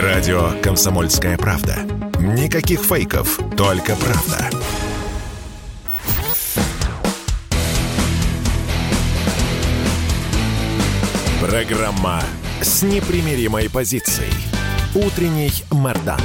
Радио «Комсомольская правда». Никаких фейков, только правда. Программа с непримиримой позицией. Утренний Мордан.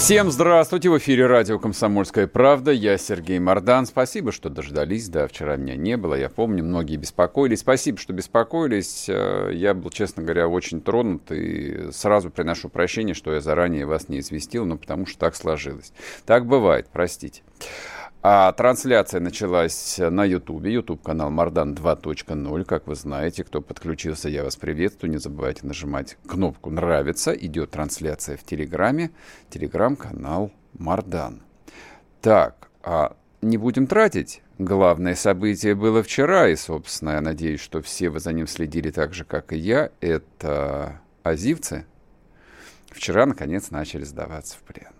Всем здравствуйте! В эфире радио «Комсомольская правда». Я Сергей Мордан. Спасибо, что дождались. Да, вчера меня не было. Я помню, многие беспокоились. Спасибо, что беспокоились. Э, я был, честно говоря, очень тронут. И сразу приношу прощение, что я заранее вас не известил, но потому что так сложилось. Так бывает, простите. А трансляция началась на Ютубе, Ютуб канал Мардан 2.0, как вы знаете. Кто подключился, я вас приветствую. Не забывайте нажимать кнопку «Нравится». Идет трансляция в Телеграме, Телеграм-канал Мардан. Так, а не будем тратить. Главное событие было вчера, и, собственно, я надеюсь, что все вы за ним следили так же, как и я. Это азивцы. Вчера, наконец, начали сдаваться в плен.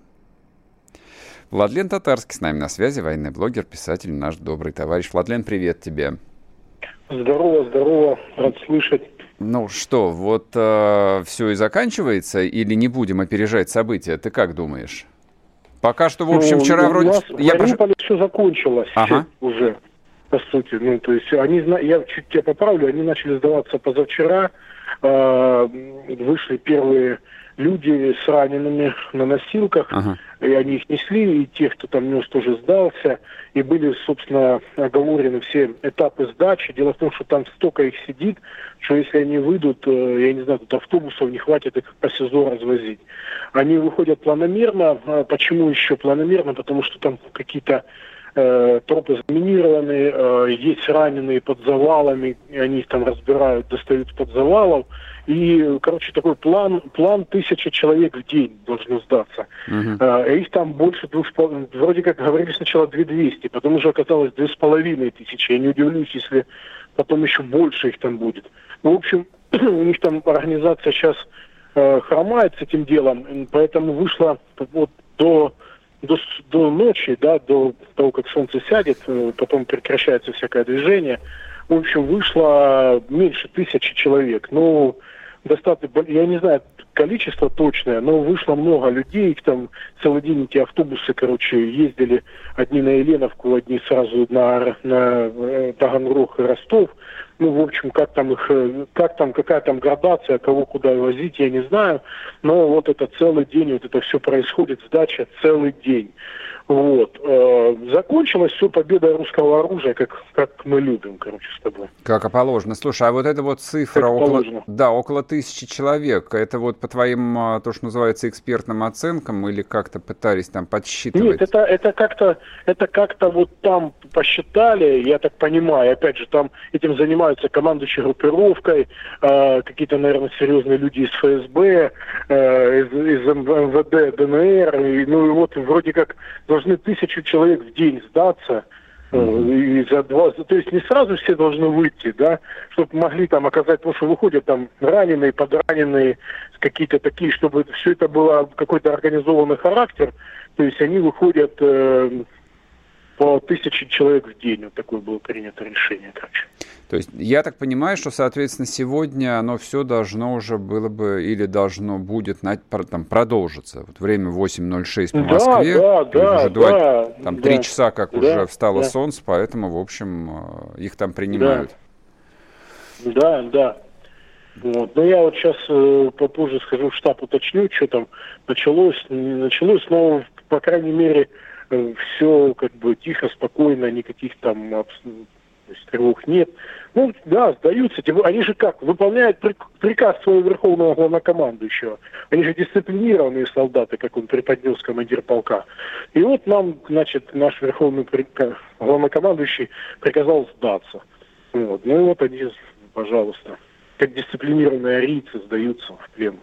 Владлен Татарский с нами на связи, военный блогер, писатель, наш добрый товарищ. Владлен, привет тебе. Здорово, здорово, рад слышать. Ну что, вот э, все и заканчивается, или не будем опережать события? Ты как думаешь? Пока что, в общем, ну, вчера у вроде... У нас я в Мариуполе прош... все закончилось ага. уже, по сути. Ну, то есть они, я чуть тебя поправлю, они начали сдаваться позавчера, э, вышли первые люди с ранеными на носилках, ага. И они их несли, и те, кто там нес, тоже сдался, и были, собственно, оговорены все этапы сдачи. Дело в том, что там столько их сидит, что если они выйдут, э, я не знаю, тут автобусов не хватит их по СИЗО развозить. Они выходят планомерно. А почему еще планомерно? Потому что там какие-то э, трупы заминированы, э, есть раненые под завалами, они их там разбирают, достают под завалов. И, короче, такой план, план тысячи человек в день должно сдаться. Uh-huh. А, их там больше двух вроде как говорили сначала 2200, потом уже оказалось две с половиной тысячи. Я не удивлюсь, если потом еще больше их там будет. Ну, в общем, у них там организация сейчас э, хромает с этим делом, поэтому вышло вот до до, до ночи, да, до того, как солнце сядет, э, потом прекращается всякое движение. В общем, вышло меньше тысячи человек. Ну, достаточно, я не знаю количество точное, но вышло много людей, их там целый день эти автобусы, короче, ездили одни на Еленовку, одни сразу на, на э, Таганрог и Ростов. Ну, в общем, как там их, э, как там, какая там градация, кого куда возить, я не знаю. Но вот это целый день, вот это все происходит, сдача целый день. Вот. Э, закончилось все победой русского оружия, как, как мы любим, короче, с тобой. Как и положено. Слушай, а вот эта вот цифра, как около, положено. да, около тысячи человек, это вот по твоим, а, то, что называется, экспертным оценкам или как-то пытались там подсчитывать? Нет, это, это как-то это как-то вот там посчитали, я так понимаю, опять же, там этим занимаются командующие группировкой, э, какие-то, наверное, серьезные люди из ФСБ, э, из, из МВД, ДНР, и, ну и вот вроде как должны тысячу человек в день сдаться, mm-hmm. и за два, то есть не сразу все должны выйти, да, чтобы могли там оказать, потому что выходят там раненые, подраненные, какие-то такие, чтобы все это было какой-то организованный характер, то есть они выходят э, по тысяче человек в день. Вот такое было принято решение, короче. То есть я так понимаю, что, соответственно, сегодня оно все должно уже было бы или должно будет там, продолжиться. Вот время 8.06 по Москве. Да, да, уже да. Два, там три да, часа, как да, уже встало да. солнце, поэтому, в общем, э, их там принимают. Да, да. да. Вот. Но я вот сейчас э, попозже схожу в штаб, уточню, что там началось, не началось, но, по крайней мере, все как бы тихо, спокойно, никаких там то тревог нет. Ну, да, сдаются. Они же как? Выполняют приказ своего верховного главнокомандующего. Они же дисциплинированные солдаты, как он преподнес командир полка. И вот нам, значит, наш верховный главнокомандующий приказал сдаться. Вот. Ну и вот они, пожалуйста, как дисциплинированные арийцы сдаются в плен.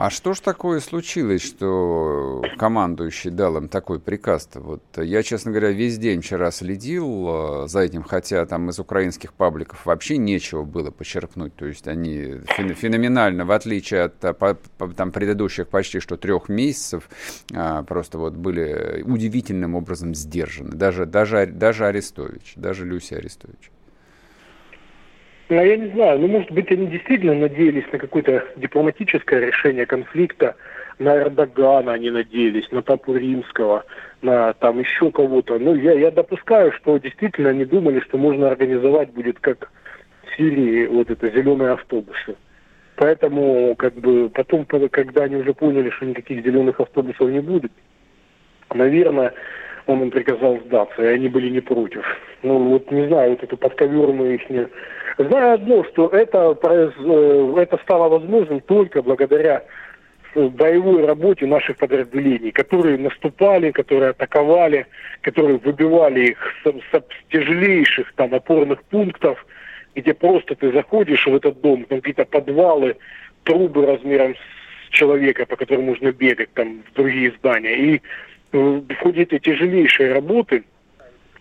А что ж такое случилось, что командующий дал им такой приказ-то? Вот я, честно говоря, весь день вчера следил э, за этим, хотя там из украинских пабликов вообще нечего было почерпнуть. То есть они феноменально, в отличие от э, там, предыдущих почти что трех месяцев, а, просто вот были удивительным образом сдержаны. Даже, даже, даже Арестович, даже Люся Арестович. Ну, я не знаю, ну, может быть, они действительно надеялись на какое-то дипломатическое решение конфликта, на Эрдогана они надеялись, на Папу Римского, на там еще кого-то. Ну, я, я допускаю, что действительно они думали, что можно организовать будет как в Сирии вот это зеленые автобусы. Поэтому, как бы, потом, когда они уже поняли, что никаких зеленых автобусов не будет, наверное, он им приказал сдаться, и они были не против. Ну, вот не знаю, вот эту подковерную их не... Знаю одно, что это, э, это стало возможным только благодаря боевой работе наших подразделений, которые наступали, которые атаковали, которые выбивали их с, с тяжелейших там опорных пунктов, где просто ты заходишь в этот дом, там какие-то подвалы, трубы размером с человека, по которым можно бегать там в другие здания. И э, в ходе этой тяжелейшей работы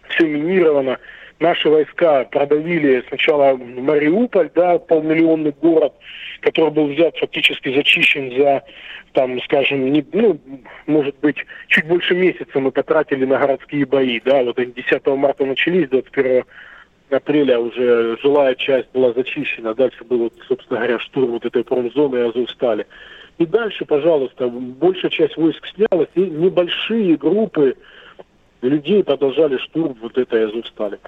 все минировано, наши войска продавили сначала Мариуполь, да, полмиллионный город, который был взят фактически зачищен за, там, скажем, не, ну, может быть, чуть больше месяца мы потратили на городские бои, да, вот они 10 марта начались, 21 апреля уже жилая часть была зачищена, дальше был, вот, собственно говоря, штурм вот этой промзоны и Азовстали. И дальше, пожалуйста, большая часть войск снялась, и небольшие группы людей продолжали штурм вот этой Азовстали.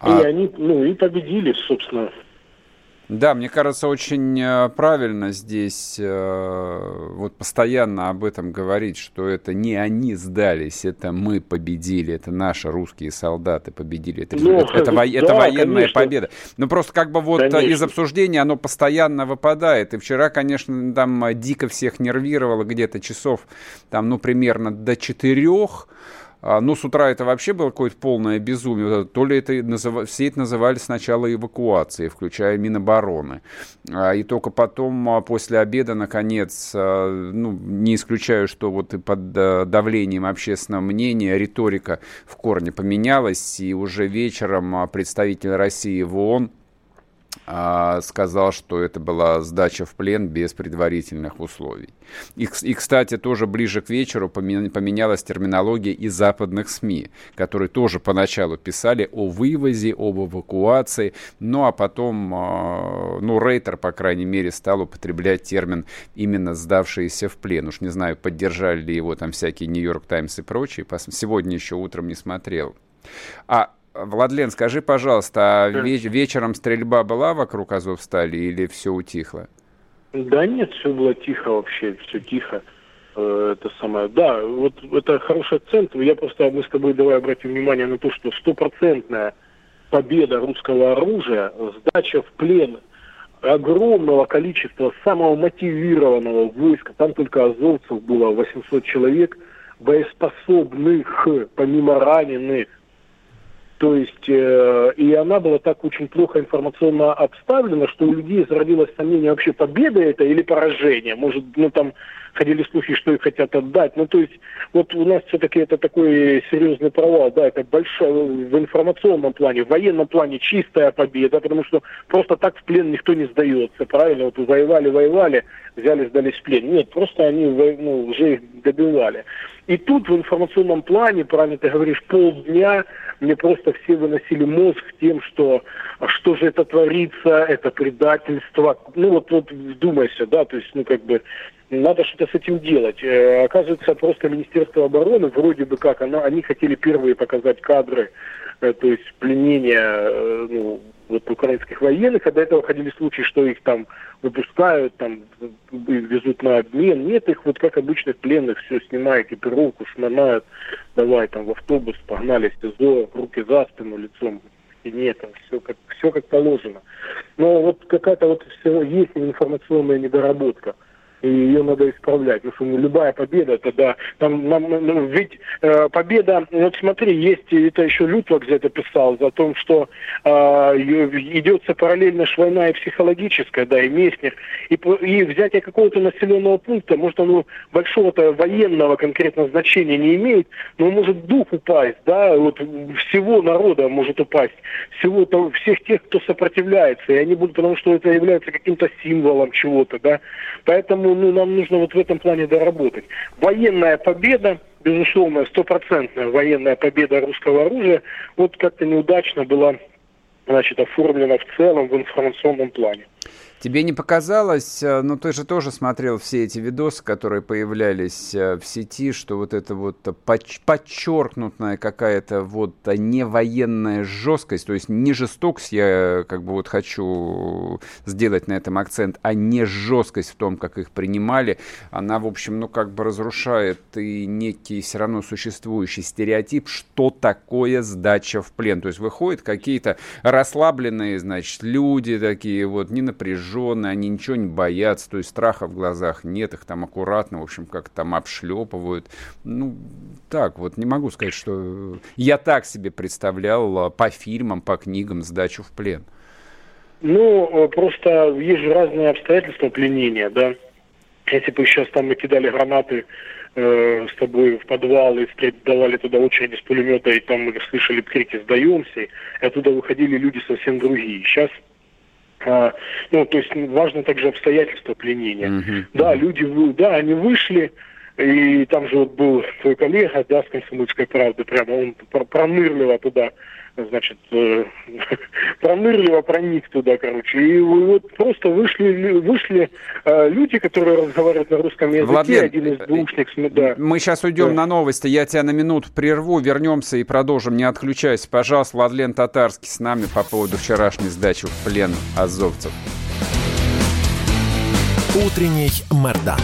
А... И они, ну, и победили, собственно. Да, мне кажется, очень э, правильно здесь э, вот постоянно об этом говорить, что это не они сдались, это мы победили, это наши русские солдаты победили, это, ну, это, это, да, это военная конечно. победа. Ну просто как бы вот конечно. из обсуждения оно постоянно выпадает, и вчера, конечно, там дико всех нервировало где-то часов, там, ну примерно до четырех, а, ну, с утра это вообще было какое-то полное безумие. То ли это назыв... все это называли сначала эвакуацией, включая Минобороны. А, и только потом, а, после обеда, наконец, ну, не исключаю, что вот и под давлением общественного мнения риторика в корне поменялась, и уже вечером представитель России в ООН сказал, что это была сдача в плен без предварительных условий. И, и, кстати, тоже ближе к вечеру поменялась терминология и западных СМИ, которые тоже поначалу писали о вывозе, об эвакуации, ну а потом, а, ну, Рейтер, по крайней мере, стал употреблять термин именно сдавшиеся в плен. Уж не знаю, поддержали ли его там всякие Нью-Йорк Таймс и прочие, сегодня еще утром не смотрел. А Владлен, скажи, пожалуйста, а веч- вечером стрельба была вокруг Азовстали или все утихло? Да нет, все было тихо вообще, все тихо. Э, это самое. Да, вот это хороший акцент. Я просто, мы с тобой давай обратим внимание на то, что стопроцентная победа русского оружия, сдача в плен огромного количества самого мотивированного войска, там только азовцев было 800 человек, боеспособных, помимо раненых, то есть, э, и она была так очень плохо информационно обставлена, что у людей зародилось сомнение, вообще победа это или поражение. Может, ну там ходили слухи, что их хотят отдать. Ну, то есть, вот у нас все-таки это такой серьезный провал, да, это большой в информационном плане, в военном плане чистая победа, потому что просто так в плен никто не сдается, правильно? Вот воевали, воевали, взяли, сдались в плен. Нет, просто они ну, уже их добивали. И тут в информационном плане, правильно ты говоришь, полдня мне просто все выносили мозг тем, что а что же это творится, это предательство. Ну вот, вот вдумайся, да, то есть, ну как бы надо что-то с этим делать. Э, оказывается, просто Министерство обороны, вроде бы как, оно, они хотели первые показать кадры, э, то есть пленения э, ну, вот, украинских военных, а до этого ходили случаи, что их там выпускают, там везут на обмен. Нет, их вот как обычных пленных все снимают, экипировку, шмонают, давай там в автобус, погнали СИЗО, руки за спину, лицом стене, там все как, все как положено. Но вот какая-то вот все есть информационная недоработка и ее надо исправлять. Потому что ну, любая победа, тогда там, нам, ну, ведь э, победа, вот смотри, есть, это еще Лютвак где-то писал, за том, что э, идется параллельно война и психологическая, да, и Местник, и, и взятие какого-то населенного пункта, может, оно большого-то военного конкретно значения не имеет, но может дух упасть, да, вот всего народа может упасть, всего того, всех тех, кто сопротивляется, и они будут, потому что это является каким-то символом чего-то, да, поэтому ну, нам нужно вот в этом плане доработать. Военная победа, безусловно, стопроцентная военная победа русского оружия, вот как-то неудачно была значит, оформлено в целом в информационном плане. Тебе не показалось, э, ну ты же тоже смотрел все эти видосы, которые появлялись э, в сети, что вот это вот подчеркнутая какая-то вот не военная жесткость, то есть не жестокость, я как бы вот хочу сделать на этом акцент, а не жесткость в том, как их принимали, она, в общем, ну как бы разрушает и некий все равно существующий стереотип, что такое сдача в плен. То есть выходят какие-то расслабленные, значит, люди такие вот, не напряженные, они ничего не боятся, то есть страха в глазах нет, их там аккуратно, в общем, как там обшлепывают. Ну, так, вот не могу сказать, что я так себе представлял а, по фильмам, по книгам сдачу в плен. Ну, просто есть же разные обстоятельства пленения, да. Если бы сейчас там мы кидали гранаты э, с тобой в подвал и давали туда очередь из пулемета, и там мы слышали крики «сдаемся», и оттуда выходили люди совсем другие. Сейчас а, ну, то есть важно также обстоятельства пленения. Uh-huh. Да, люди, да, они вышли, и там же вот был твой коллега, да, с комсомольской правды, прямо он пронырливо туда значит, э, пронырливо проник туда, короче. И вот просто вышли, вышли э, люди, которые разговаривают на русском языке, Владлен, один из двухшник. Да. Мы сейчас уйдем да. на новости, я тебя на минуту прерву, вернемся и продолжим. Не отключайся, пожалуйста. Владлен Татарский с нами по поводу вчерашней сдачи в плен азовцев. Утренний Мордан.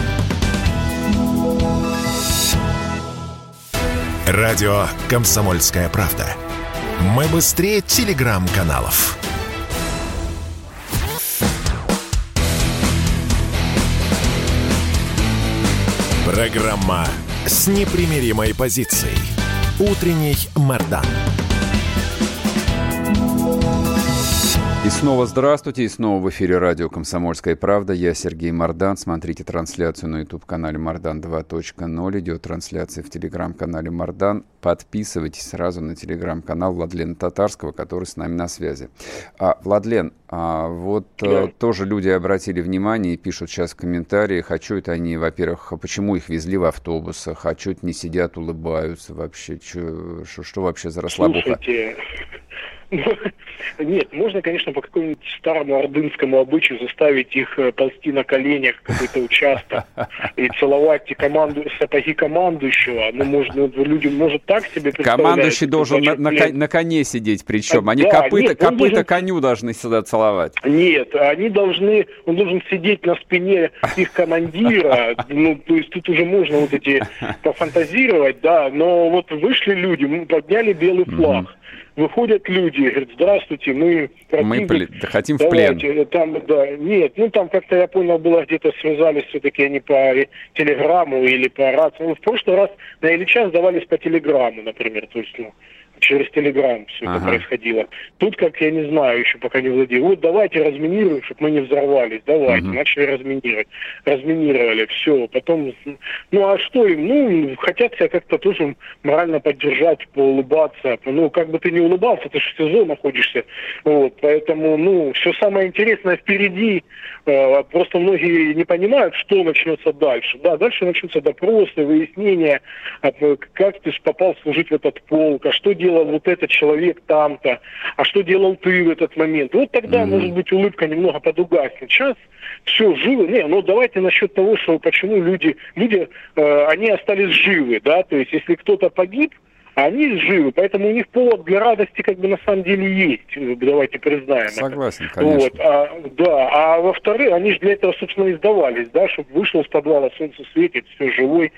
Радио «Комсомольская правда». Мы быстрее телеграм-каналов. Программа с непримиримой позицией. Утренний Мордан. И снова здравствуйте, и снова в эфире радио «Комсомольская правда». Я Сергей Мордан. Смотрите трансляцию на YouTube-канале «Мордан 2.0». Идет трансляция в телеграм-канале «Мордан». Подписывайтесь сразу на телеграм-канал Владлена Татарского, который с нами на связи. А, Владлен, а, вот э, да. тоже люди обратили внимание и пишут сейчас в комментариях, а что это они, во-первых, почему их везли в автобусах, а что это не сидят, улыбаются вообще, что, что, что вообще за расслабуха? Слушайте, нет, можно, конечно, по какому-нибудь старому ордынскому обычаю заставить их э, ползти на коленях какой-то участок и целовать команду, сапоги командующего. Ну, можно, люди, может, так себе Командующий должен на, на, на коне сидеть, причем. Они да, копыта, нет, копыта должен... коню должны сюда целовать. Нет, они должны, он должен сидеть на спине их командира. Ну, то есть тут уже можно вот эти пофантазировать, да. Но вот вышли люди, подняли белый флаг выходят люди, говорят, здравствуйте, мы Мы пли... хотим в плен. Э, там, да, нет, ну там как-то, я понял, было где-то связались все-таки они по телеграмму или по рации. Ну, в прошлый раз на Ильича сдавались по телеграмму, например, то есть, ну, через Телеграм все ага. это происходило. Тут, как я не знаю, еще пока не владею. Вот давайте разминируем, чтобы мы не взорвались. Давайте. Угу. Начали разминировать. Разминировали, все. Потом, ну а что им? Ну, хотят себя как-то тоже морально поддержать, поулыбаться. Ну, как бы ты не улыбался, ты же в СИЗО находишься. Вот, поэтому, ну, все самое интересное впереди. Э, просто многие не понимают, что начнется дальше. Да, дальше начнутся допросы, выяснения, как ты попал служить в этот полк, а что делать делал вот этот человек там-то, а что делал ты в этот момент. Вот тогда, mm-hmm. может быть, улыбка немного подугаснет. Сейчас все живо. Не, ну давайте насчет того, что почему люди, люди, э, они остались живы, да, то есть если кто-то погиб, они живы, поэтому у них повод для радости как бы на самом деле есть, давайте признаем. Согласен, это. конечно. Вот, а, да, а во-вторых, они же для этого, собственно, и сдавались, да, чтобы вышел из подвала, солнце светит, все живой,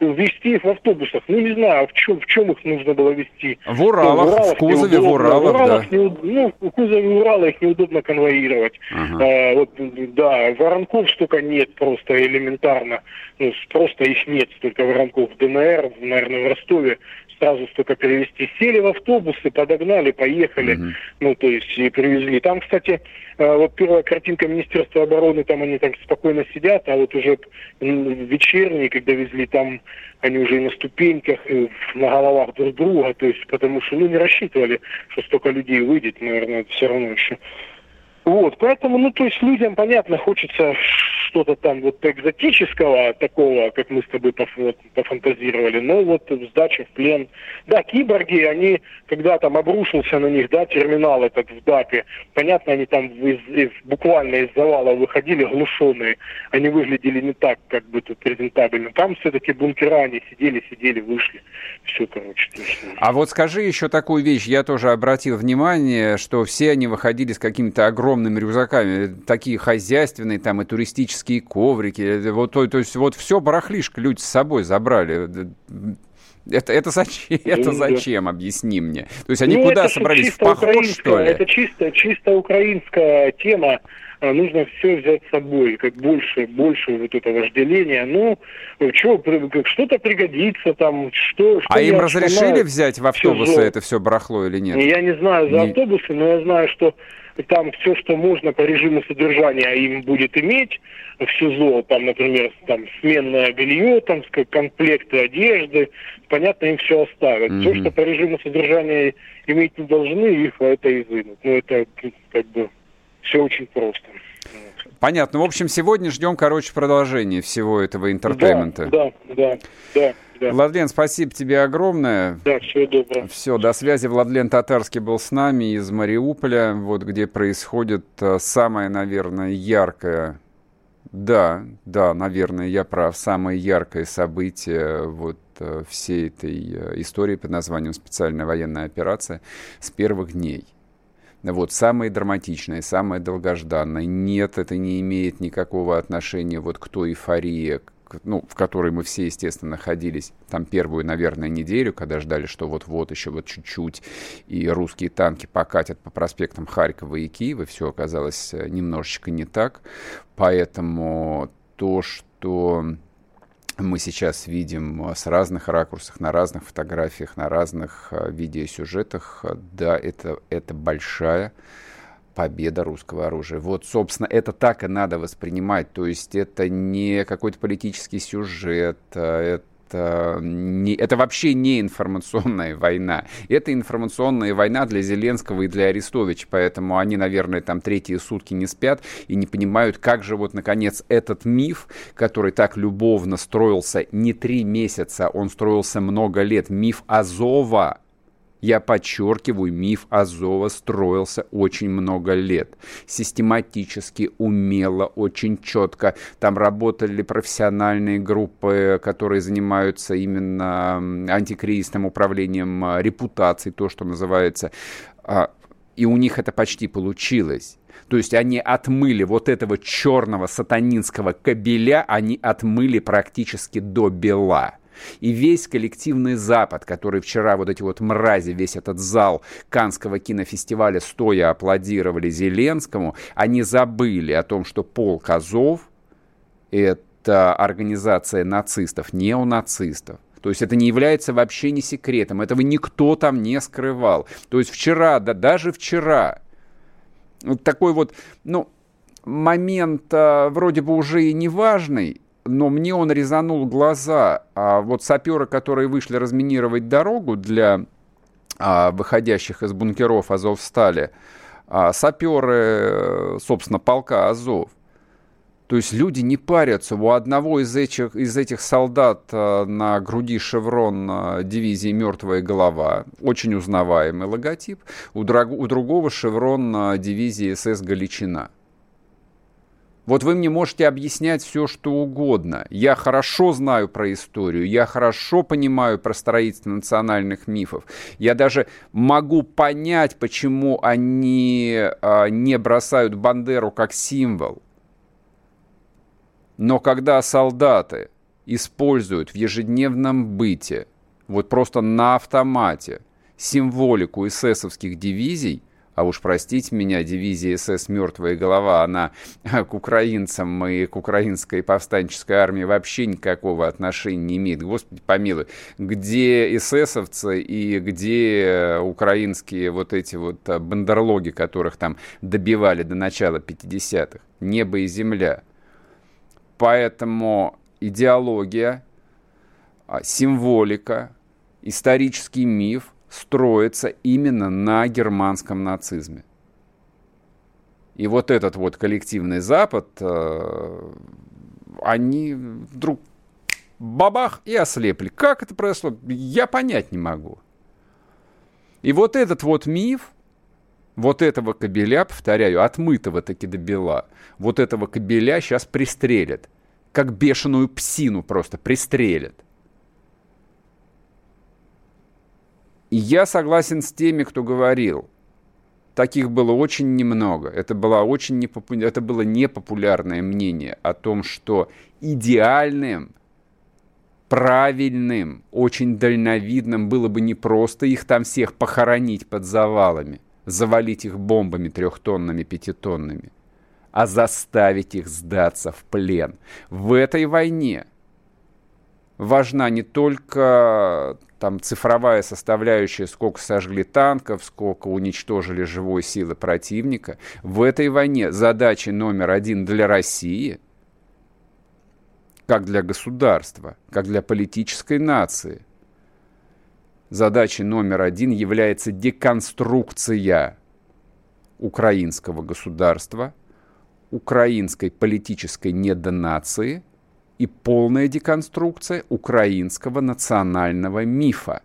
вести их в автобусах. Ну, не знаю, в чем, в чем их нужно было вести. В Уралах, в, Уралах в кузове в Уралах, в Уралах да. Не, ну, в кузове Урала их неудобно конвоировать. Ага. А, вот, да, воронков столько нет просто элементарно. Ну, просто их нет столько воронков в ДНР, наверное, в Ростове сразу столько перевести. Сели в автобусы, подогнали, поехали, mm-hmm. ну, то есть и привезли. Там, кстати, э, вот первая картинка Министерства обороны, там они так спокойно сидят, а вот уже вечерние, когда везли, там они уже и на ступеньках, и на головах друг друга, то есть потому что, ну, не рассчитывали, что столько людей выйдет, наверное, все равно еще. Вот, поэтому, ну, то есть людям, понятно, хочется что-то там вот экзотического такого, как мы с тобой пофантазировали, но вот сдача в плен. Да, киборги, они, когда там обрушился на них, да, терминал этот в ДАПе, понятно, они там из, из, буквально из завала выходили глушенные, они выглядели не так, как бы тут презентабельно. Там все-таки бункера, они сидели, сидели, вышли. Все, короче. А вот скажи еще такую вещь, я тоже обратил внимание, что все они выходили с какими-то огромными рюкзаками, такие хозяйственные, там и туристические коврики, вот, то, то есть вот все барахлишко люди с собой забрали. Это, это зачем? Это зачем? Объясни мне. То есть они ну, куда собрались? В поход, что ли? Это чисто, чисто украинская тема. А нужно все взять с собой, как больше, больше вот это вожделения. Ну, что, что-то пригодится там, что... что а им разрешили взять в автобусы это все барахло или нет? Я не знаю за не... автобусы, но я знаю, что там все, что можно по режиму содержания им будет иметь в СИЗО, там, например, там сменное белье, там комплекты одежды, понятно, им все оставят. Mm-hmm. Все, что по режиму содержания иметь не должны, их это изымут. Ну, это как бы все очень просто. Понятно. В общем, сегодня ждем, короче, продолжения всего этого entertainment а. Да, да, да. да. Да. Владлен, спасибо тебе огромное. Да, всего доброго. Все, до связи. Владлен Татарский был с нами из Мариуполя, вот где происходит э, самое, наверное, яркое да, да, наверное, я прав. Самое яркое событие вот э, всей этой э, истории под названием «Специальная военная операция» с первых дней. Вот, самое драматичное, самое долгожданное. Нет, это не имеет никакого отношения вот к той эйфории, ну, в которой мы все, естественно, находились там первую, наверное, неделю, когда ждали, что вот-вот еще вот чуть-чуть, и русские танки покатят по проспектам Харькова и Киева, все оказалось э, немножечко не так. Поэтому то, что мы сейчас видим с разных ракурсов, на разных фотографиях, на разных э, видеосюжетах, да, это, это большая победа русского оружия. Вот, собственно, это так и надо воспринимать. То есть это не какой-то политический сюжет, это это, не, это вообще не информационная война. Это информационная война для Зеленского и для Арестовича, поэтому они, наверное, там третьи сутки не спят и не понимают, как же вот, наконец, этот миф, который так любовно строился не три месяца, он строился много лет, миф Азова, я подчеркиваю, миф Азова строился очень много лет. Систематически, умело, очень четко. Там работали профессиональные группы, которые занимаются именно антикризисным управлением а, репутацией, то, что называется. А, и у них это почти получилось. То есть они отмыли вот этого черного сатанинского кабеля, они отмыли практически до бела. И весь коллективный Запад, который вчера вот эти вот мрази, весь этот зал Канского кинофестиваля стоя аплодировали Зеленскому, они забыли о том, что полк Азов — это организация нацистов, неонацистов. То есть это не является вообще не секретом, этого никто там не скрывал. То есть вчера, да даже вчера, вот такой вот, ну, момент а, вроде бы уже и неважный, но мне он резанул глаза. А вот саперы, которые вышли разминировать дорогу для а, выходящих из бункеров Азовстали, а, саперы, собственно, полка Азов, то есть люди не парятся. У одного из этих, из этих солдат а, на груди шеврон а, дивизии «Мертвая голова». Очень узнаваемый логотип. У, драг, у другого шеврон дивизии СС «Галичина». Вот вы мне можете объяснять все, что угодно. Я хорошо знаю про историю, я хорошо понимаю про строительство национальных мифов. Я даже могу понять, почему они а, не бросают Бандеру как символ. Но когда солдаты используют в ежедневном быте, вот просто на автомате, символику эсэсовских дивизий – а уж простите меня, дивизия СС «Мертвая голова», она к украинцам и к украинской повстанческой армии вообще никакого отношения не имеет. Господи помилуй, где эсэсовцы и где украинские вот эти вот бандерлоги, которых там добивали до начала 50-х? Небо и земля. Поэтому идеология, а, символика, исторический миф строится именно на германском нацизме. И вот этот вот коллективный Запад, э, они вдруг бабах и ослепли. Как это произошло? Я понять не могу. И вот этот вот миф, вот этого кобеля, повторяю, отмытого таки до бела, вот этого кобеля сейчас пристрелят. Как бешеную псину просто пристрелят. Я согласен с теми, кто говорил, таких было очень немного. Это было очень непопу... это было непопулярное мнение о том, что идеальным, правильным, очень дальновидным было бы не просто их там всех похоронить под завалами, завалить их бомбами трехтонными, пятитонными, а заставить их сдаться в плен. В этой войне важна не только там цифровая составляющая, сколько сожгли танков, сколько уничтожили живой силы противника. В этой войне задача номер один для России, как для государства, как для политической нации, задачей номер один является деконструкция украинского государства, украинской политической недонации – и полная деконструкция украинского национального мифа.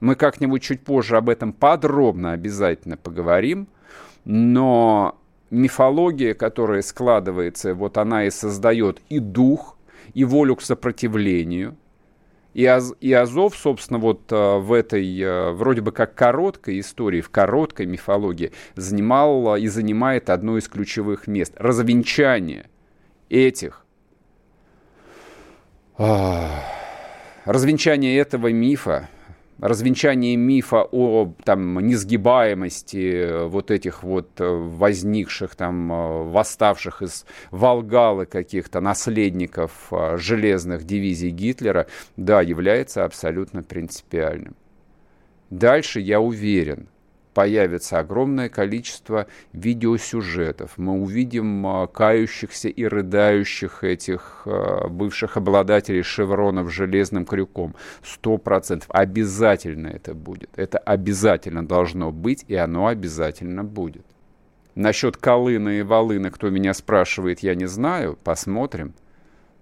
Мы как-нибудь чуть позже об этом подробно обязательно поговорим, но мифология, которая складывается, вот она и создает и дух, и волю к сопротивлению. И, Аз, и Азов, собственно, вот а, в этой а, вроде бы как короткой истории, в короткой мифологии занимал и занимает одно из ключевых мест. Развенчание этих. Развенчание этого мифа, развенчание мифа о там, несгибаемости вот этих вот э, возникших, там, э, восставших из Волгалы каких-то наследников э, железных дивизий Гитлера, да, является абсолютно принципиальным. Дальше, я уверен, появится огромное количество видеосюжетов. Мы увидим а, кающихся и рыдающих этих а, бывших обладателей шевронов железным крюком. Сто процентов. Обязательно это будет. Это обязательно должно быть, и оно обязательно будет. Насчет Колына и Волына, кто меня спрашивает, я не знаю. Посмотрим.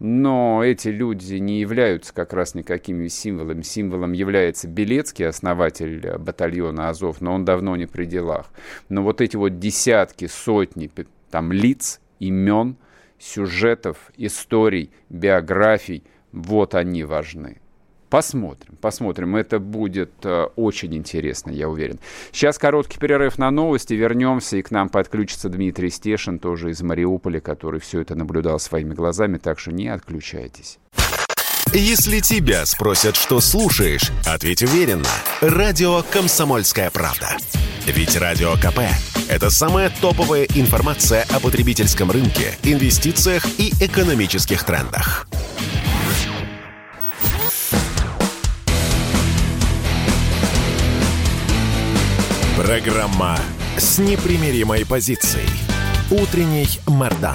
Но эти люди не являются как раз никакими символами. Символом является Белецкий, основатель батальона Азов, но он давно не при делах. Но вот эти вот десятки, сотни там лиц, имен, сюжетов, историй, биографий, вот они важны. Посмотрим, посмотрим. Это будет э, очень интересно, я уверен. Сейчас короткий перерыв на новости. Вернемся, и к нам подключится Дмитрий Стешин, тоже из Мариуполя, который все это наблюдал своими глазами, так что не отключайтесь. Если тебя спросят, что слушаешь, ответь уверенно. Радио «Комсомольская правда». Ведь Радио КП – это самая топовая информация о потребительском рынке, инвестициях и экономических трендах. Программа с непримиримой позицией. Утренний Мордан.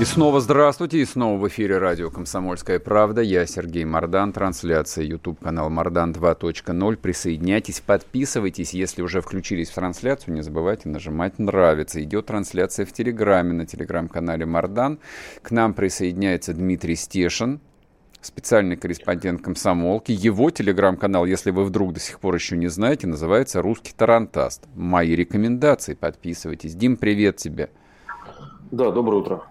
И снова здравствуйте, и снова в эфире радио «Комсомольская правда». Я Сергей Мордан, трансляция YouTube канал Мордан 2.0. Присоединяйтесь, подписывайтесь. Если уже включились в трансляцию, не забывайте нажимать «Нравится». Идет трансляция в Телеграме, на телеграм-канале Мордан. К нам присоединяется Дмитрий Стешин, специальный корреспондент комсомолки. Его телеграм-канал, если вы вдруг до сих пор еще не знаете, называется «Русский Тарантаст». Мои рекомендации, подписывайтесь. Дим, привет тебе. Да, доброе утро.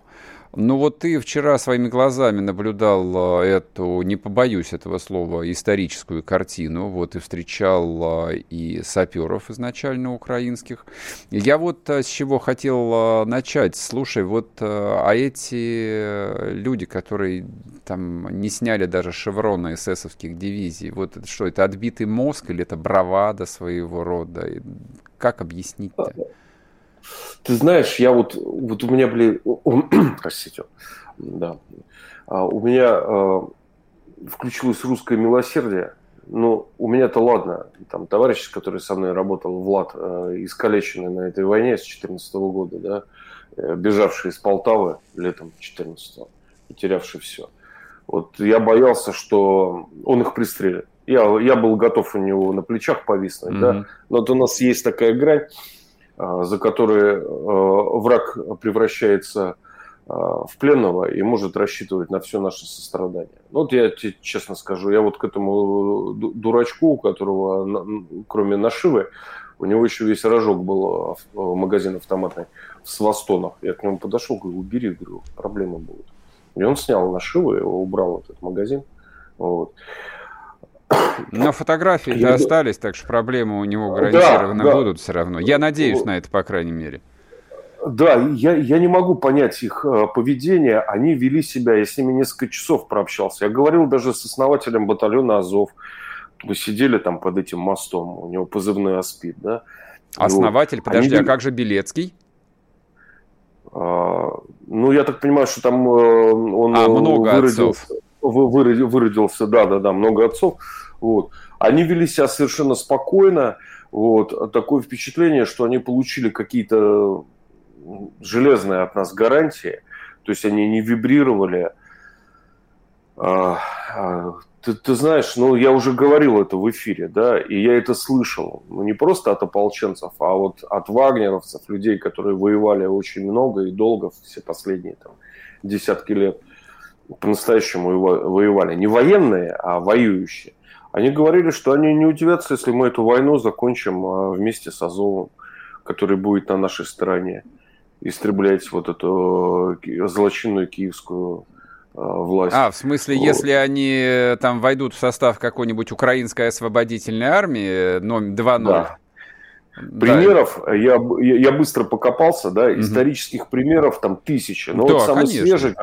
Ну вот ты вчера своими глазами наблюдал а, эту, не побоюсь этого слова, историческую картину, вот и встречал а, и саперов изначально украинских. Я вот а, с чего хотел начать. Слушай, вот а эти люди, которые там не сняли даже шеврона эсэсовских дивизий, вот что, это отбитый мозг или это бравада своего рода? Как объяснить-то? Ты знаешь, я вот, вот у меня были, простите, да, а у меня э, включилось русское милосердие, ну, у меня-то ладно, там товарищ, который со мной работал, Влад, э, искалеченный на этой войне с 2014 года, да, э, бежавший из Полтавы летом 2014 потерявший все. Вот я боялся, что он их пристрелит. Я, я был готов у него на плечах повиснуть, mm-hmm. да, но вот у нас есть такая грань, за которые враг превращается в пленного и может рассчитывать на все наше сострадание. Ну, вот я тебе честно скажу, я вот к этому дурачку, у которого, кроме нашивы, у него еще весь рожок был магазин автоматный в Свастонах. Я к нему подошел, говорю, убери, говорю, проблемы будут. И он снял нашиву, его убрал этот магазин. Вот. Но фотографии и... остались, так что проблемы у него гарантированно да, да. будут все равно. Я надеюсь на это, по крайней мере. Да, я, я не могу понять их э, поведение. Они вели себя, я с ними несколько часов прообщался. Я говорил даже с основателем батальона Азов. Мы сидели там под этим мостом, у него позывной Аспид, да. Основатель, вот. подожди, Они... а как же Белецкий? А, ну, я так понимаю, что там э, он а, много выродился, отцов. Выродился, да, да, да, много отцов. Вот. Они вели себя совершенно спокойно. Вот. Такое впечатление, что они получили какие-то железные от нас гарантии. То есть они не вибрировали. А, а, ты, ты знаешь, ну, я уже говорил это в эфире, да, и я это слышал. Ну, не просто от ополченцев, а вот от вагнеровцев, людей, которые воевали очень много и долго, все последние там десятки лет, по-настоящему воевали. Не военные, а воюющие. Они говорили, что они не удивятся, если мы эту войну закончим а, вместе с Азовом, который будет на нашей стороне, истреблять вот эту э, злочинную киевскую Э, власть. А, в смысле, вот. если они э, там войдут в состав какой-нибудь украинской освободительной армии, номер 2-0. Да. Примеров да. я, я быстро покопался, да, угу. исторических примеров там тысячи. Но да, вот самый конечно. свежий,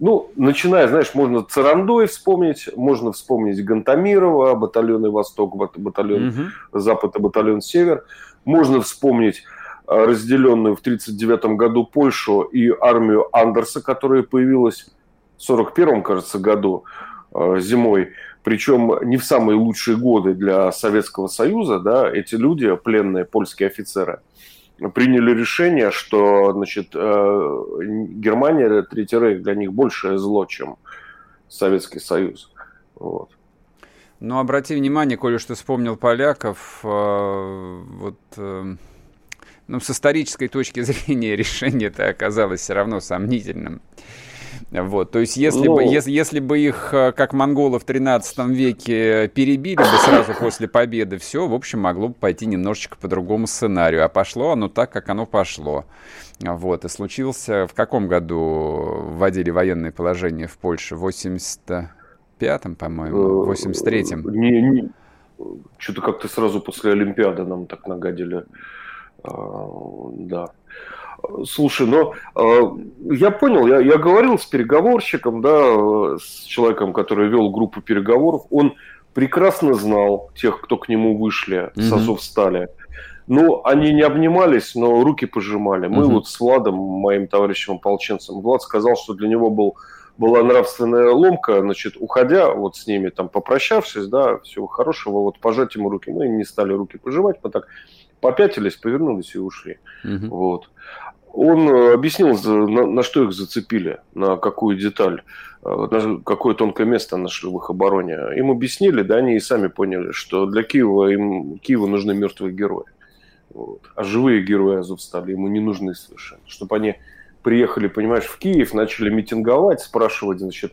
ну, начиная, знаешь, можно Царандой вспомнить, можно вспомнить Гантамирова, батальоны Восток, батальон угу. Запад и батальон Север. Можно вспомнить э, разделенную в 1939 году Польшу и армию Андерса, которая появилась 41 кажется, году э, зимой, причем не в самые лучшие годы для Советского Союза, да, эти люди, пленные польские офицеры, приняли решение, что значит, э, Германия, Третий Рейх для них большее зло, чем Советский Союз. Вот. Но обрати внимание, коли что вспомнил поляков, э, вот ну, с исторической точки зрения решение это оказалось все равно сомнительным. Вот, то есть, если, ну... бы, если, если бы их, э, как монголы в 13 веке, перебили бы сразу после победы, все, в общем, могло бы пойти немножечко по другому сценарию. А пошло оно так, как оно пошло. Вот, и случился... В каком году вводили военное положение в Польше? В 85-м, по-моему, в 83-м? Э, не, не, что-то как-то сразу после Олимпиады нам так нагадили. А, да. Слушай, ну, э, я понял, я, я говорил с переговорщиком, да, с человеком, который вел группу переговоров. Он прекрасно знал тех, кто к нему вышли mm-hmm. с Азовстали. Ну, они не обнимались, но руки пожимали. Мы mm-hmm. вот с Владом, моим товарищем ополченцем, Влад сказал, что для него был, была нравственная ломка, значит, уходя вот с ними, там, попрощавшись, да, всего хорошего, вот пожать ему руки. Мы не стали руки пожимать, мы так попятились, повернулись и ушли. Mm-hmm. Вот он э, объяснил, на, на что их зацепили, на какую деталь, э, на какое тонкое место нашли в их обороне. Им объяснили, да, они и сами поняли, что для Киева им Киеву нужны мертвые герои. Вот. А живые герои Азовстали ему не нужны совершенно. Чтобы они приехали, понимаешь, в Киев, начали митинговать, спрашивать, значит,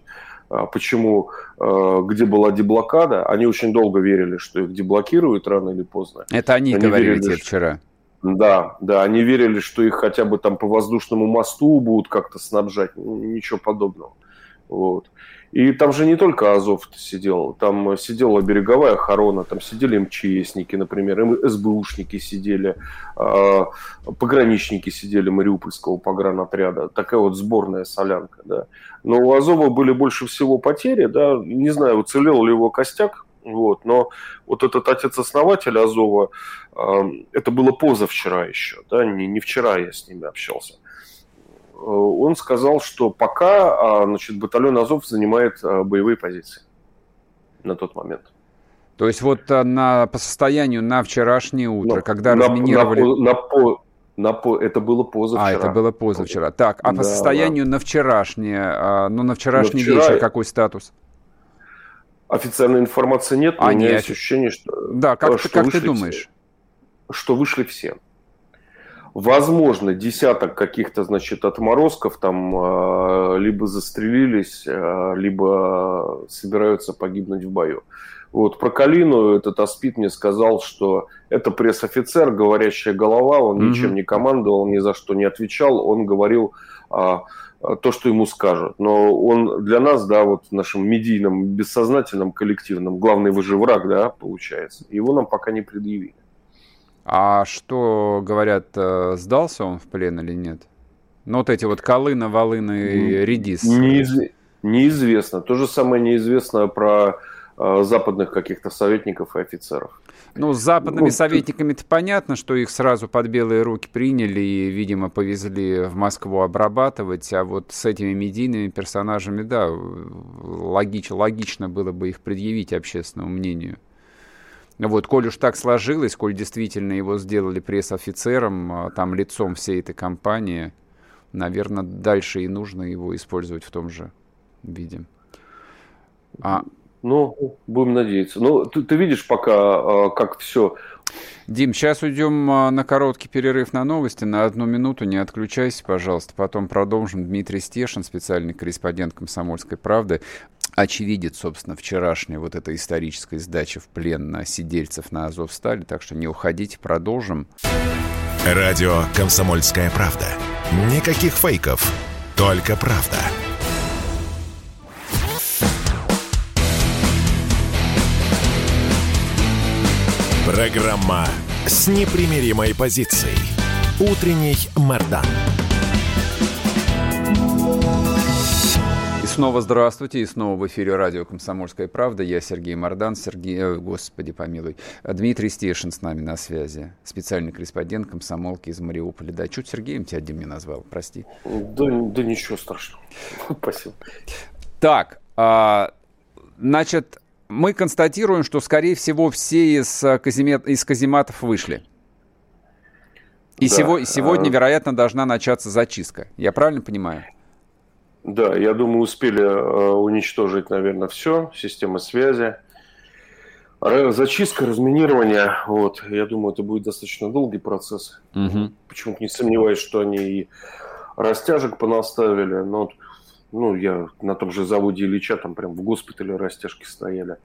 а почему, э, где была деблокада. Они очень долго верили, что их деблокируют рано или поздно. Это они, они говорили верили, тебе вчера. Да, да, они верили, что их хотя бы там по воздушному мосту будут как-то снабжать, ничего подобного. Вот. И там же не только Азов сидел, там сидела береговая охрана, там сидели МЧСники, например, СБУшники сидели, а, пограничники сидели Мариупольского погранотряда, такая вот сборная солянка, да. Но у Азова были больше всего потери, да, не знаю, уцелел ли его костяк, вот. Но вот этот отец-основатель Азова, э, это было позавчера еще, да, не, не вчера я с ними общался. Э, он сказал, что пока а, значит, батальон Азов занимает э, боевые позиции на тот момент. То есть вот э, на, по состоянию на вчерашнее утро, на, когда на, разминировали... На, на, на, это было позавчера. А, это было позавчера. Так, а да, по состоянию да. на вчерашнее, а, ну на вчерашний на вчера... вечер какой статус? Официальной информации нет, но а, у меня нет. есть ощущение, что... Да, как, что ты, как ты думаешь? Все, что вышли все. Возможно, десяток каких-то, значит, отморозков там э, либо застрелились, э, либо собираются погибнуть в бою. Вот про Калину этот Аспид мне сказал, что это пресс-офицер, говорящая голова, он mm-hmm. ничем не командовал, ни за что не отвечал, он говорил то, что ему скажут. Но он для нас, да, вот в нашем медийном, бессознательном, коллективном, главный выживраг, да, получается. Его нам пока не предъявили. А что, говорят, э, сдался он в плен или нет? Ну, вот эти вот Колына, Волына и Редис. Неиз... Неизвестно. То же самое неизвестно про западных каких-то советников и офицеров. Ну, с западными ну, советниками-то понятно, что их сразу под белые руки приняли и, видимо, повезли в Москву обрабатывать, а вот с этими медийными персонажами, да, логич, логично было бы их предъявить общественному мнению. Вот, коль уж так сложилось, коль действительно его сделали пресс-офицером, а, там лицом всей этой компании, наверное, дальше и нужно его использовать в том же виде. А... Ну, будем надеяться. Ну, ты, ты видишь пока, а, как все Дим, сейчас уйдем а, на короткий перерыв на новости. На одну минуту не отключайся, пожалуйста. Потом продолжим. Дмитрий Стешин, специальный корреспондент «Комсомольской правды» очевидец, собственно, вчерашней вот этой исторической сдачи в плен на сидельцев на Азовстале. Так что не уходите, продолжим. Радио «Комсомольская правда». Никаких фейков, только правда. Программа с непримиримой позицией. Утренний Мордан. снова здравствуйте, и снова в эфире радио «Комсомольская правда». Я Сергей Мордан, Сергей, э, господи помилуй, Дмитрий Стешин с нами на связи, специальный корреспондент комсомолки из Мариуполя. Да, чуть Сергеем тебя Дим не назвал, прости. Да, да ничего страшного, спасибо. Так, а, значит, мы констатируем, что, скорее всего, все из, э, каземет, из казематов вышли. И да. сего, сегодня, а... вероятно, должна начаться зачистка. Я правильно понимаю? Да, я думаю, успели э, уничтожить, наверное, все, системы связи. Зачистка, разминирование, вот, я думаю, это будет достаточно долгий процесс. Угу. Почему-то не сомневаюсь, что они и растяжек понаставили, но ну, я на том же заводе Ильича, там прям в госпитале растяжки стояли.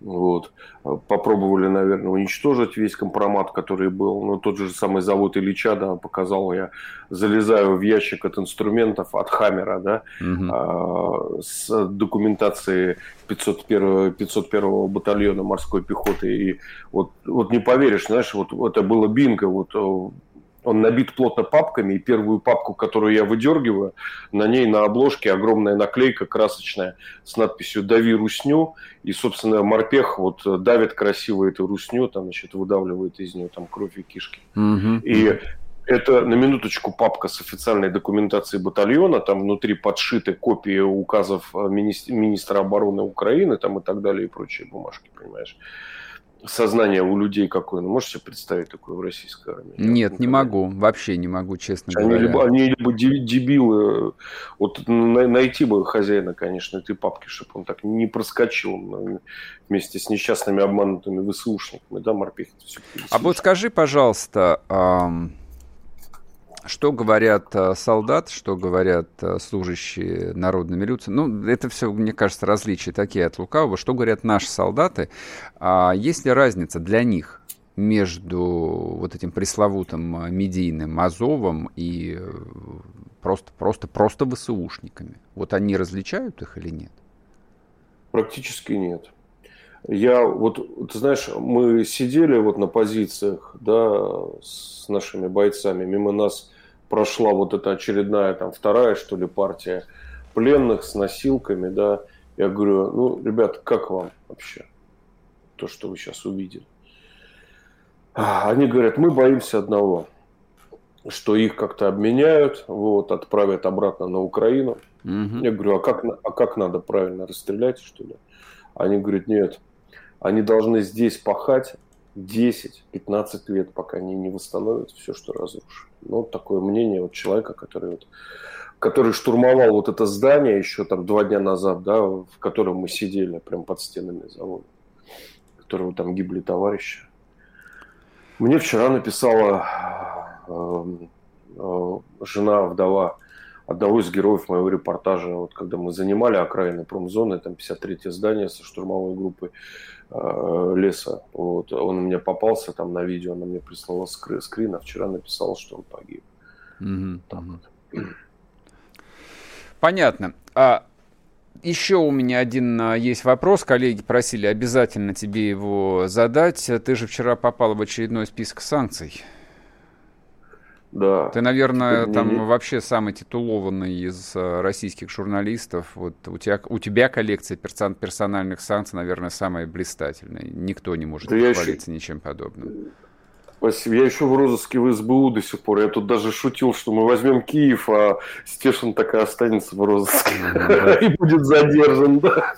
Вот. Попробовали, наверное, уничтожить весь компромат, который был. Но тот же самый завод Ильича, да, показал я, залезаю в ящик от инструментов, от Хаммера, да, угу. а, с документацией 501, 501 батальона морской пехоты. И вот, вот не поверишь, знаешь, вот это было бинго, вот он набит плотно папками, и первую папку, которую я выдергиваю, на ней на обложке огромная наклейка красочная с надписью «Дави русню», и, собственно, морпех вот давит красиво эту русню, там, значит, выдавливает из нее там кровь и кишки. Угу. И это на минуточку папка с официальной документацией батальона, там внутри подшиты копии указов министра, министра обороны Украины там и так далее и прочие бумажки, понимаешь сознание у людей какое. Ну, можешь себе представить такое в российской армии? Нет, не могу. Вообще не могу, честно они говоря. Либо, они либо дебилы. Вот найти бы хозяина, конечно, этой папки, чтобы он так не проскочил вместе с несчастными обманутыми ВСУшниками. Да, морпехи? А вот скажи, пожалуйста, что говорят э, солдаты, что говорят э, служащие народной милиции? Ну, это все, мне кажется, различия такие от лукавого. Что говорят наши солдаты? А есть ли разница для них между вот этим пресловутым э, медийным Азовом и просто, просто, просто ВСУшниками? Вот они различают их или нет? Практически нет. Я вот, ты знаешь, мы сидели вот на позициях, да, с нашими бойцами, мимо нас прошла вот эта очередная, там, вторая, что ли, партия пленных с носилками, да, я говорю, ну, ребят, как вам вообще то, что вы сейчас увидели? Они говорят, мы боимся одного, что их как-то обменяют, вот, отправят обратно на Украину. Угу. Я говорю, а как, а как надо правильно расстрелять, что ли? Они говорят, нет, они должны здесь пахать, 10-15 лет, пока они не восстановят все, что разрушили. Ну, вот такое мнение вот человека, который, вот, который штурмовал вот это здание еще там два дня назад, да, в котором мы сидели прям под стенами завода, в которого там гибли товарищи. Мне вчера написала жена, вдова одного из героев моего репортажа, вот когда мы занимали окраины промзоны, там 53-е здание со штурмовой группой э, леса, вот, он у меня попался там на видео, она мне прислала скрин, скрин а вчера написала, что он погиб. Mm-hmm. Вот. Понятно. А еще у меня один а, есть вопрос. Коллеги просили обязательно тебе его задать. Ты же вчера попал в очередной список санкций. Да. Ты, наверное, там не... вообще самый титулованный из э, российских журналистов. Вот у тебя, у тебя коллекция персон, персональных санкций, наверное, самая блистательная. Никто не может да похвалиться еще... ничем подобным. Спасибо. Я еще в розыске в СБУ до сих пор. Я тут даже шутил, что мы возьмем Киев, а Стешин так и останется в розыске. И будет задержан, да.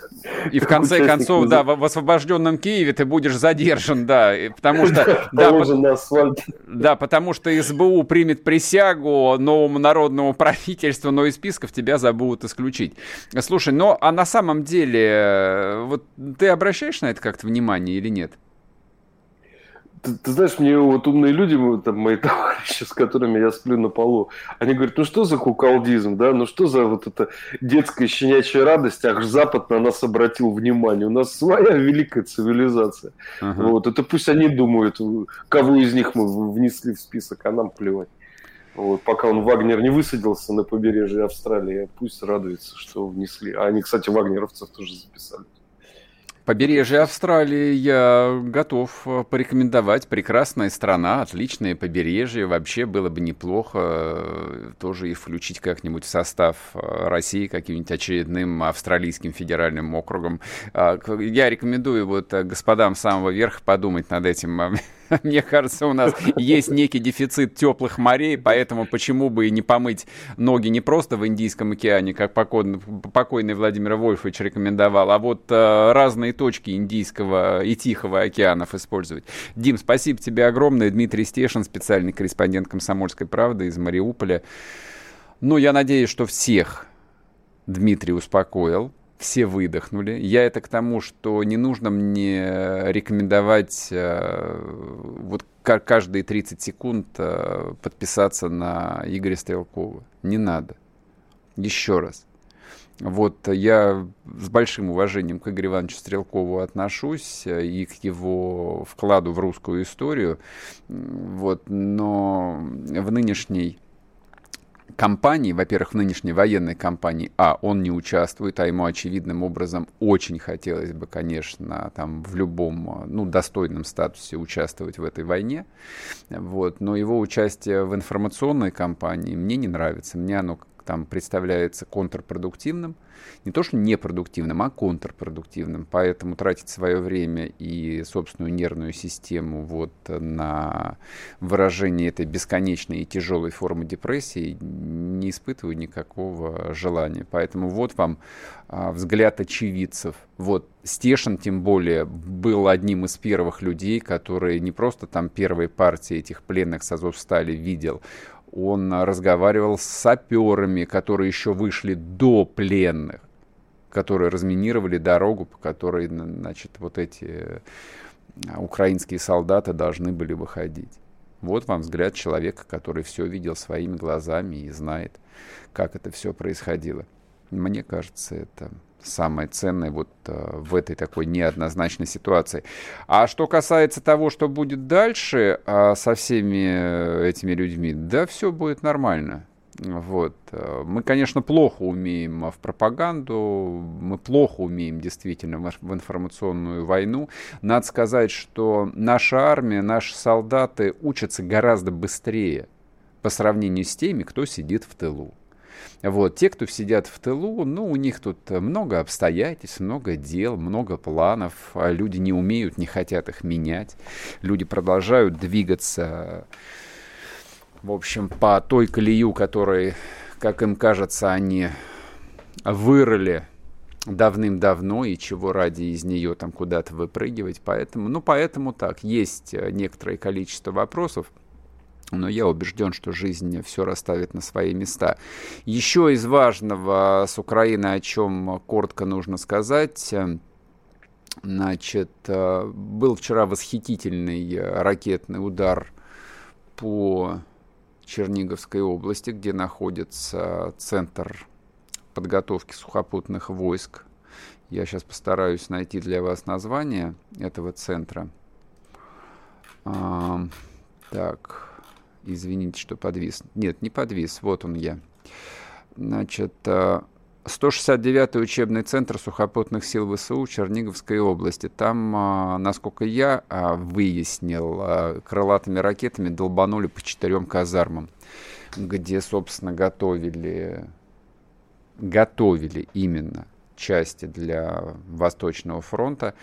И в конце концов, да, в освобожденном Киеве ты будешь задержан, да. Потому что... Да, потому что СБУ примет присягу новому народному правительству, но из списков тебя забудут исключить. Слушай, ну а на самом деле, э, вот ты обращаешь на это как-то внимание или нет? Ты, ты знаешь, мне вот умные люди, там, мои товарищи, с которыми я сплю на полу, они говорят, ну что за куколдизм, да, ну что за вот эта детская щенячья радость, ах, Запад на нас обратил внимание, у нас своя великая цивилизация. Uh-huh. Вот, это пусть они думают, кого из них мы внесли в список, а нам плевать. Вот, пока он Вагнер не высадился на побережье Австралии, пусть радуется, что внесли. А они, кстати, вагнеровцев тоже записали. Побережье Австралии я готов э, порекомендовать. Прекрасная страна, отличное побережье. Вообще было бы неплохо э, тоже и включить как-нибудь в состав э, России каким-нибудь очередным австралийским федеральным округом. А, я рекомендую вот господам самого верха подумать над этим Мне кажется, у нас есть некий дефицит теплых морей, поэтому почему бы и не помыть ноги не просто в Индийском океане, как покойный, Владимир Вольфович рекомендовал, а вот э, разные точки Индийского и Тихого океанов использовать. Дим, спасибо тебе огромное. Дмитрий Стешин, специальный корреспондент «Комсомольской правды» из Мариуполя. Ну, я надеюсь, что всех Дмитрий успокоил все выдохнули. Я это к тому, что не нужно мне рекомендовать э, вот каждые 30 секунд э, подписаться на Игоря Стрелкова. Не надо. Еще раз. Вот я с большим уважением к Игорю Ивановичу Стрелкову отношусь э, и к его вкладу в русскую историю. Вот, но в нынешней компании, во-первых, нынешней военной компании, а, он не участвует, а ему очевидным образом очень хотелось бы, конечно, там в любом, ну, достойном статусе участвовать в этой войне, вот, но его участие в информационной кампании мне не нравится, мне оно там представляется контрпродуктивным, не то что непродуктивным, а контрпродуктивным. Поэтому тратить свое время и собственную нервную систему вот на выражение этой бесконечной и тяжелой формы депрессии не испытываю никакого желания. Поэтому вот вам а, взгляд очевидцев. Вот Стешин, тем более, был одним из первых людей, которые не просто там первые партии этих пленных с Азовстали видел, он разговаривал с саперами, которые еще вышли до пленных, которые разминировали дорогу, по которой, значит, вот эти э, украинские солдаты должны были выходить. Вот вам взгляд человека, который все видел своими глазами и знает, как это все происходило. Мне кажется, это самое ценное вот э, в этой такой неоднозначной ситуации. А что касается того, что будет дальше э, со всеми этими людьми, да, все будет нормально. Вот. Э, мы, конечно, плохо умеем в пропаганду, мы плохо умеем действительно в информационную войну. Надо сказать, что наша армия, наши солдаты учатся гораздо быстрее по сравнению с теми, кто сидит в тылу. Вот, те, кто сидят в тылу, ну, у них тут много обстоятельств, много дел, много планов, а люди не умеют, не хотят их менять, люди продолжают двигаться, в общем, по той колею, которой, как им кажется, они вырыли давным-давно и чего ради из нее там куда-то выпрыгивать. Поэтому, ну, поэтому так, есть некоторое количество вопросов, но я убежден, что жизнь все расставит на свои места. Еще из важного с Украины, о чем коротко нужно сказать, значит, был вчера восхитительный ракетный удар по Черниговской области, где находится центр подготовки сухопутных войск. Я сейчас постараюсь найти для вас название этого центра. Так, извините, что подвис. Нет, не подвис, вот он я. Значит, 169-й учебный центр сухопутных сил ВСУ Черниговской области. Там, а, насколько я а, выяснил, а, крылатыми ракетами долбанули по четырем казармам, где, собственно, готовили, готовили именно части для Восточного фронта.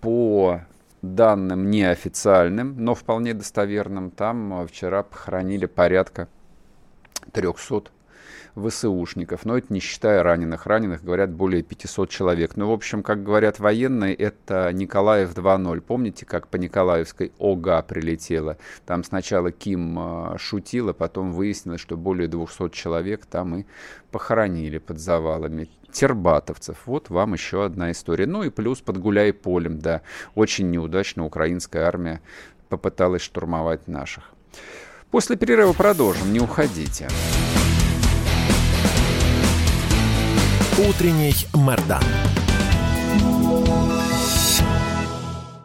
По данным неофициальным, но вполне достоверным, там вчера похоронили порядка 300 ВСУшников, но это не считая раненых. Раненых, говорят, более 500 человек. Ну, в общем, как говорят военные, это Николаев 2.0. Помните, как по Николаевской ОГА прилетела? Там сначала Ким э, шутила, потом выяснилось, что более 200 человек там и похоронили под завалами тербатовцев. Вот вам еще одна история. Ну и плюс под гуляй полем, да. Очень неудачно украинская армия попыталась штурмовать наших. После перерыва продолжим, не уходите. Утренний Мордан.